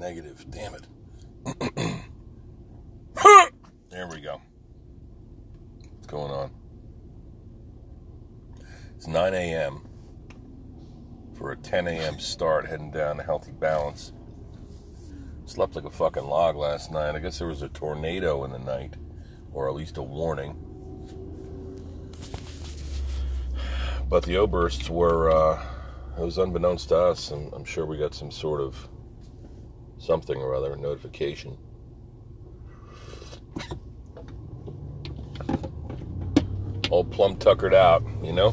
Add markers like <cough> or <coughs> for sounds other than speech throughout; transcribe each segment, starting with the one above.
Negative. Damn it. <coughs> there we go. What's going on? It's 9 a.m. for a 10 a.m. start heading down to Healthy Balance. Slept like a fucking log last night. I guess there was a tornado in the night, or at least a warning. But the O bursts were, uh, it was unbeknownst to us, and I'm sure we got some sort of something or other notification. All plumb tuckered out, you know?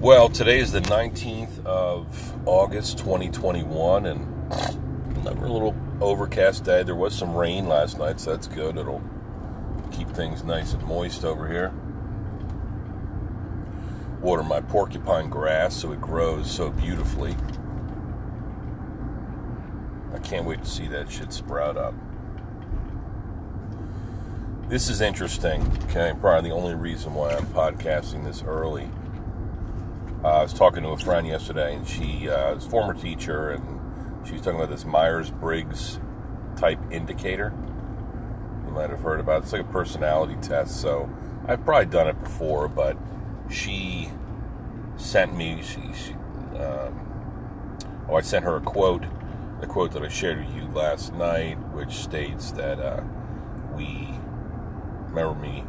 Well, today is the 19th of August 2021, and another little overcast day. There was some rain last night, so that's good. It'll keep things nice and moist over here. Water my porcupine grass so it grows so beautifully. I can't wait to see that shit sprout up. This is interesting. Okay, probably the only reason why I'm podcasting this early. Uh, I was talking to a friend yesterday, and she uh, is a former teacher, and she was talking about this Myers Briggs type indicator. You might have heard about it. It's like a personality test. So I've probably done it before, but she sent me. She, she um, oh, I sent her a quote, the quote that I shared with you last night, which states that uh, we remember me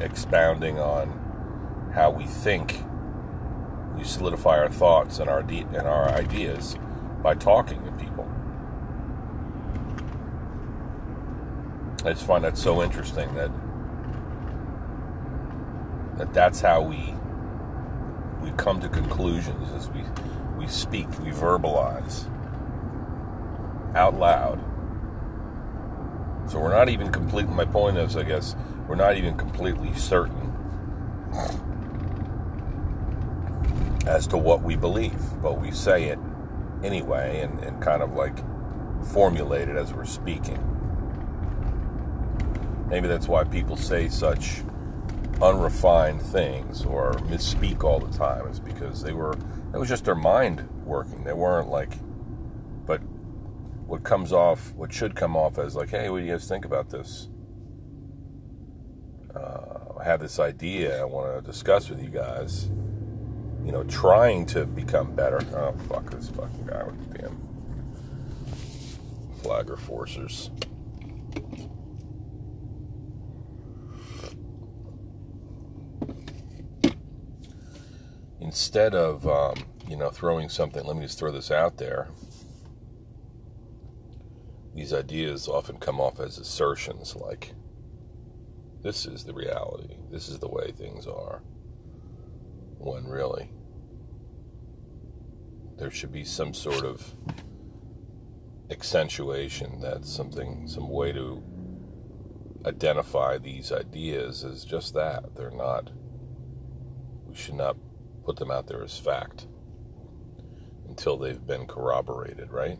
expounding on how we think we solidify our thoughts and our de- and our ideas by talking to people. I just find that so interesting that that that's how we we come to conclusions as we we speak, we verbalize out loud. So we're not even complete. My point is, I guess, we're not even completely certain as to what we believe, but we say it anyway and, and kind of like formulate it as we're speaking. Maybe that's why people say such unrefined things or misspeak all the time, is because they were, it was just their mind working. They weren't like, but what comes off, what should come off as like, hey, what do you guys think about this? Uh, I have this idea I want to discuss with you guys you know, trying to become better. Oh, fuck this fucking guy with the damn flagger forcers. Instead of, um, you know, throwing something, let me just throw this out there. These ideas often come off as assertions like, this is the reality, this is the way things are. When really there should be some sort of accentuation that's something some way to identify these ideas as just that. They're not we should not put them out there as fact until they've been corroborated right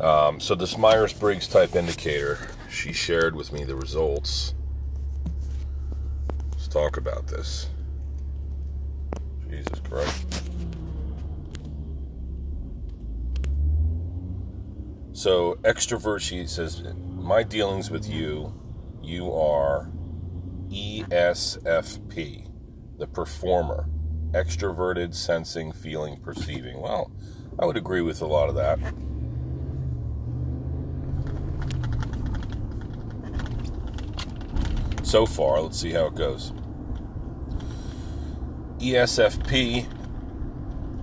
um, so this myers-briggs type indicator she shared with me the results Let's talk about this. Jesus Christ. So, extrovert, she says, My dealings with you, you are ESFP, the performer, extroverted, sensing, feeling, perceiving. Well, I would agree with a lot of that. So far, let's see how it goes. ESFP,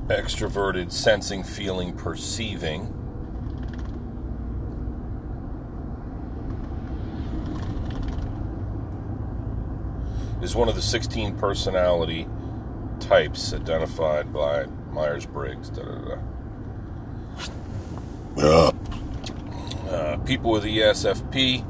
extroverted, sensing, feeling, perceiving. Is one of the 16 personality types identified by Myers Briggs. Uh, people with ESFP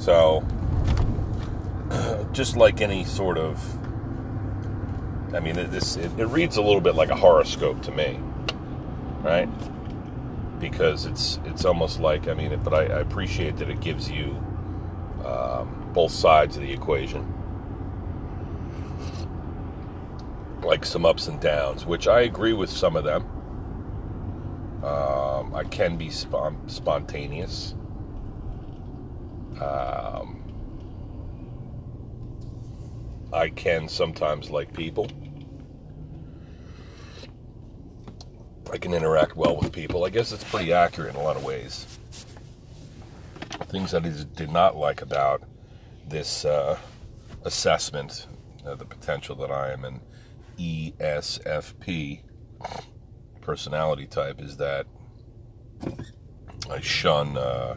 So, <clears throat> just like any sort of, I mean, this it, it reads a little bit like a horoscope to me, right? Because it's it's almost like I mean, but I, I appreciate that it gives you um, both sides of the equation, like some ups and downs, which I agree with some of them. Um, I can be spontaneous. Um, I can sometimes like people. I can interact well with people. I guess it's pretty accurate in a lot of ways. Things that I did not like about this uh, assessment, uh, the potential that I am an ESFP personality type, is that I shun, uh,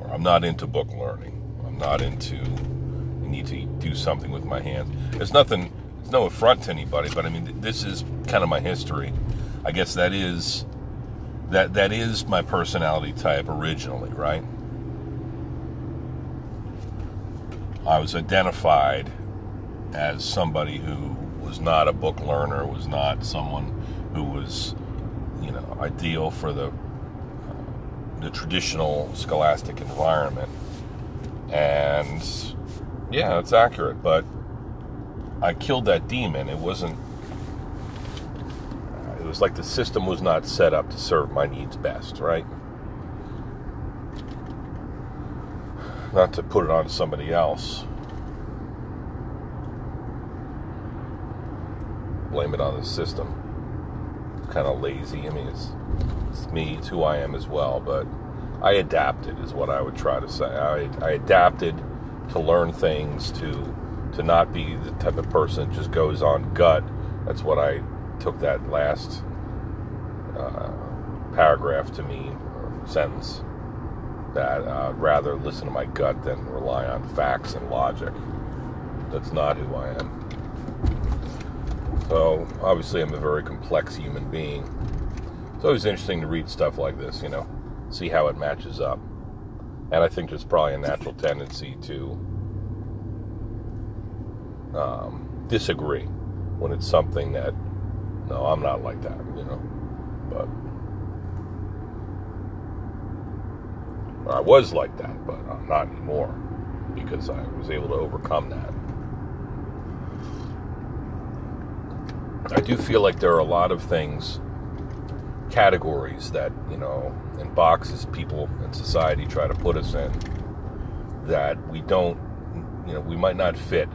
or I'm not into book learning. I'm not into I need to do something with my hands. There's nothing, it's no affront to anybody, but I mean, this is kind of my history. I guess that is that that is my personality type originally, right? I was identified as somebody who was not a book learner, was not someone who was, you know, ideal for the the traditional scholastic environment. And yeah, it's accurate, but I killed that demon. It wasn't. It was like the system was not set up to serve my needs best, right? Not to put it on somebody else. Blame it on the system. It's kind of lazy. I mean, it's, it's me, it's who I am as well, but I adapted, is what I would try to say. I, I adapted to learn things, to to not be the type of person that just goes on gut. That's what I took that last uh, paragraph to mean, or sentence. That uh, I'd rather listen to my gut than rely on facts and logic. That's not who I am. So obviously, I'm a very complex human being. It's always interesting to read stuff like this, you know, see how it matches up. And I think there's probably a natural tendency to um, disagree when it's something that, no, I'm not like that, you know. But I was like that, but I'm not anymore because I was able to overcome that. I do feel like there are a lot of things, categories that, you know, and boxes people in society try to put us in that we don't, you know, we might not fit.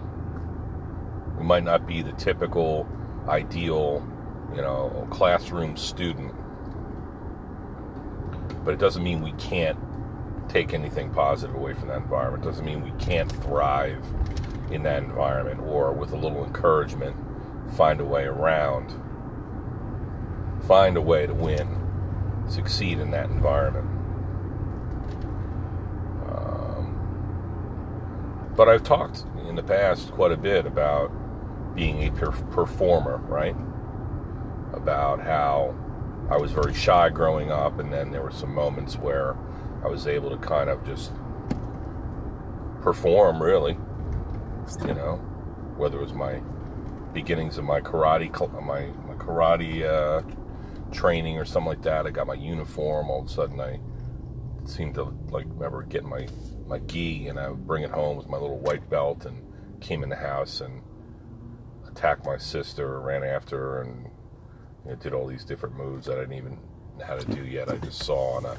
We might not be the typical, ideal, you know, classroom student. But it doesn't mean we can't take anything positive away from that environment. It doesn't mean we can't thrive in that environment or with a little encouragement find a way around, find a way to win succeed in that environment. Um, but I've talked in the past quite a bit about being a per- performer, right? About how I was very shy growing up, and then there were some moments where I was able to kind of just perform, really. You know, whether it was my beginnings of my karate, my my karate uh, training or something like that. I got my uniform. All of a sudden, I seemed to like remember getting my my gi, and I would bring it home with my little white belt, and came in the house and attacked my sister, ran after her, and you know, did all these different moves that I didn't even know how to do yet. I just saw on a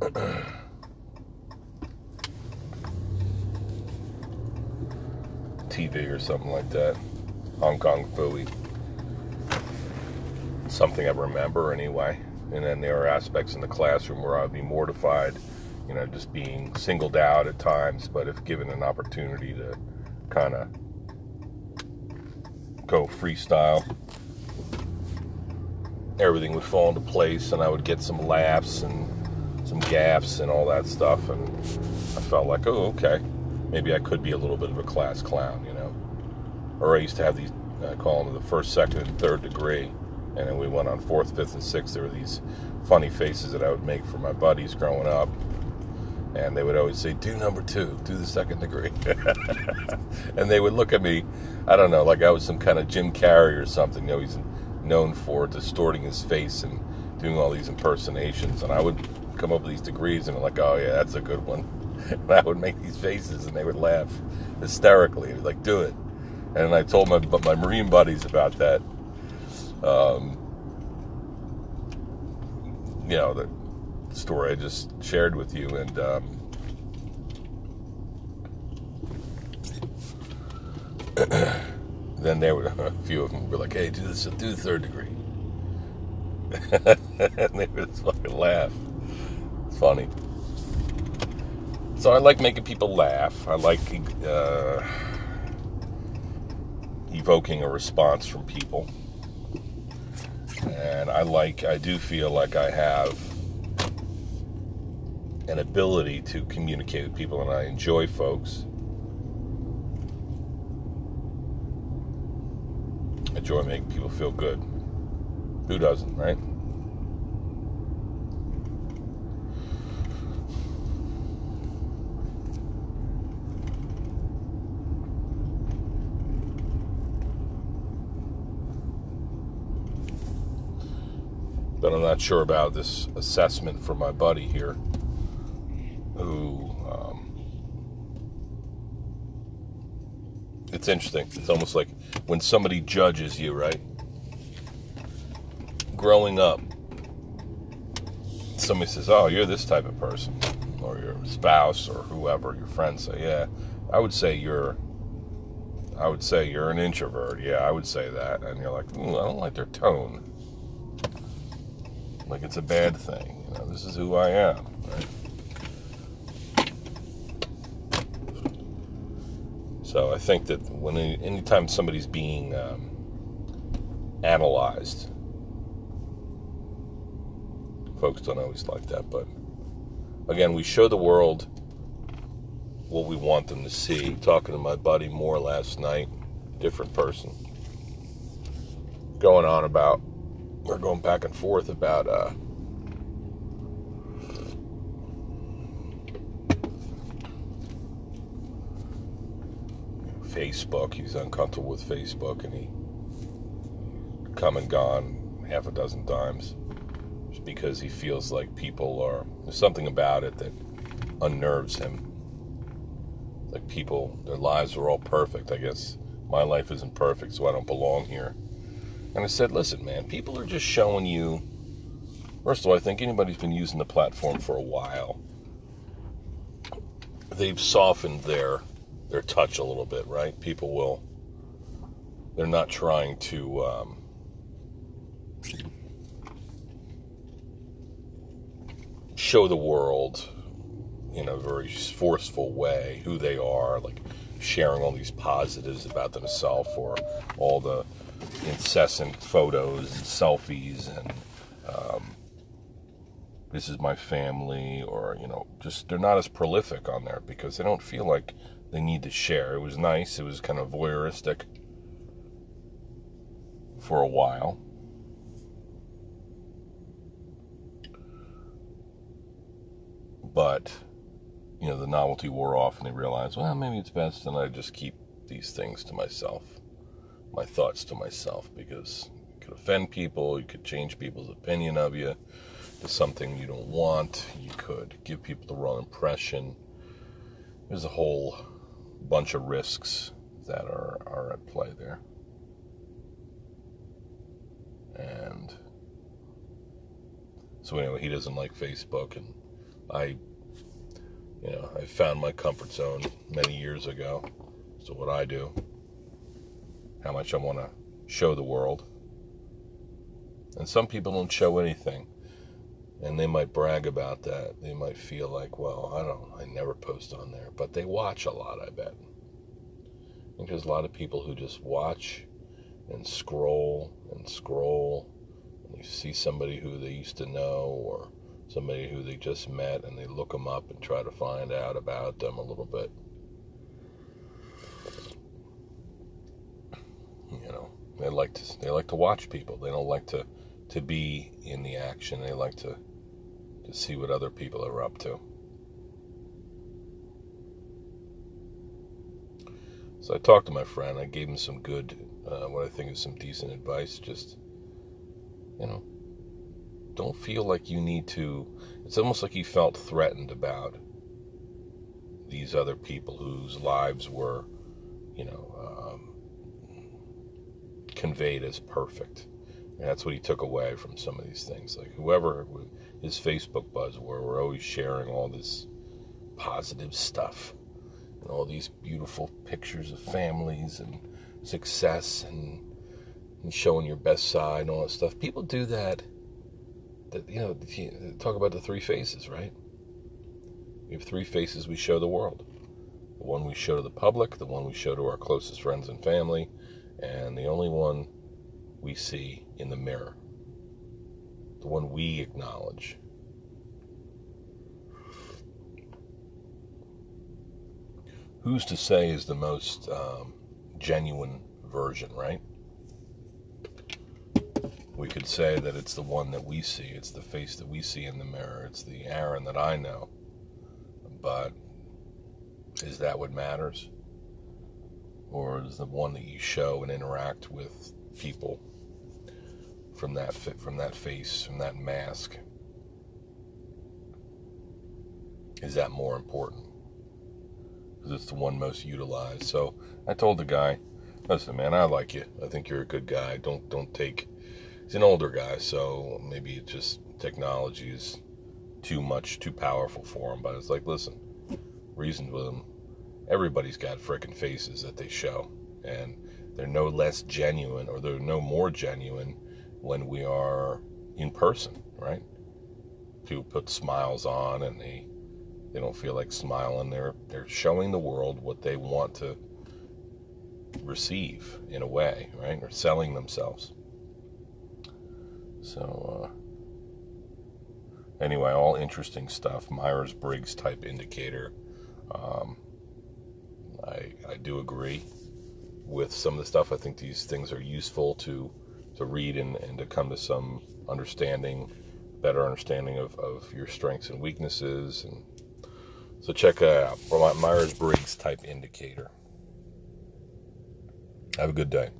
<clears throat> TV or something like that. Hong Kong Phooey something I remember anyway. And then there are aspects in the classroom where I'd be mortified, you know, just being singled out at times. But if given an opportunity to kind of go freestyle, everything would fall into place and I would get some laughs and some gaps and all that stuff. And I felt like, oh, okay, maybe I could be a little bit of a class clown, you know. Or I used to have these, I call them the first, second, and third degree and then we went on fourth, fifth, and sixth. There were these funny faces that I would make for my buddies growing up, And they would always say, do number two, do the second degree. <laughs> and they would look at me, I don't know, like I was some kind of Jim Carrey or something. You know, he's known for distorting his face and doing all these impersonations. And I would come up with these degrees and I'm like, oh yeah, that's a good one. <laughs> And I would make these faces and they would laugh hysterically. Like, do it. And I told my my Marine buddies about that. Um, you know, the story I just shared with you. And um, <coughs> then there were a few of them were like, hey, do this, do the third degree. <laughs> and they would just fucking laugh. It's funny. So I like making people laugh. I like uh, evoking a response from people. And I like, I do feel like I have an ability to communicate with people, and I enjoy folks. I enjoy making people feel good. Who doesn't, right? But I'm not sure about this assessment from my buddy here, who um, it's interesting. It's almost like when somebody judges you, right? Growing up, somebody says, "Oh, you're this type of person," or your spouse or whoever, your friends say, "Yeah, I would say you're." I would say you're an introvert. Yeah, I would say that. And you're like, I don't like their tone like it's a bad thing. You know, this is who I am. Right? So I think that when anytime somebody's being um, analyzed, folks don't always like that. But again, we show the world what we want them to see. Talking to my buddy Moore last night, different person, going on about we're going back and forth about uh, Facebook. He's uncomfortable with Facebook, and he come and gone half a dozen times just because he feels like people are there's something about it that unnerves him. Like people, their lives are all perfect. I guess my life isn't perfect, so I don't belong here. And I said, listen, man, people are just showing you. First of all, I think anybody's been using the platform for a while. They've softened their their touch a little bit, right? People will. They're not trying to. Um, show the world in a very forceful way who they are, like sharing all these positives about themselves or all the incessant photos and selfies and um, this is my family or you know just they're not as prolific on there because they don't feel like they need to share. It was nice. It was kind of voyeuristic for a while. But you know the novelty wore off and they realized well maybe it's best and i just keep these things to myself my thoughts to myself because you could offend people, you could change people's opinion of you to something you don't want, you could give people the wrong impression. There's a whole bunch of risks that are, are at play there. And so anyway, he doesn't like Facebook and I you know, I found my comfort zone many years ago. So what I do how much I want to show the world. And some people don't show anything. And they might brag about that. They might feel like, well, I don't, I never post on there. But they watch a lot, I bet. I think there's a lot of people who just watch and scroll and scroll. And you see somebody who they used to know or somebody who they just met and they look them up and try to find out about them a little bit. You know, they like to they like to watch people. They don't like to to be in the action. They like to to see what other people are up to. So I talked to my friend. I gave him some good, uh, what I think is some decent advice. Just, you know, don't feel like you need to. It's almost like he felt threatened about these other people whose lives were, you know, conveyed as perfect. And that's what he took away from some of these things. Like whoever his Facebook buzz were, were always sharing all this positive stuff and all these beautiful pictures of families and success and, and showing your best side and all that stuff. People do that. That you know, talk about the three faces, right? We have three faces we show the world. The one we show to the public, the one we show to our closest friends and family, and the only one we see in the mirror. The one we acknowledge. Who's to say is the most um, genuine version, right? We could say that it's the one that we see, it's the face that we see in the mirror, it's the Aaron that I know. But is that what matters? Or is the one that you show and interact with people from that from that face, from that mask? Is that more important? Because it's the one most utilized. So I told the guy, "Listen, man, I like you. I think you're a good guy. Don't don't take." He's an older guy, so maybe it's just technology is too much, too powerful for him. But it's like, listen, reasoned with him. Everybody's got freaking faces that they show, and they're no less genuine or they're no more genuine when we are in person, right? People put smiles on and they they don't feel like smiling. They're they're showing the world what they want to receive in a way, right? Or selling themselves. So uh, anyway, all interesting stuff. Myers Briggs type indicator. Um, I I do agree with some of the stuff. I think these things are useful to to read and, and to come to some understanding, better understanding of, of your strengths and weaknesses. And so check out. Myers Briggs type indicator. Have a good day.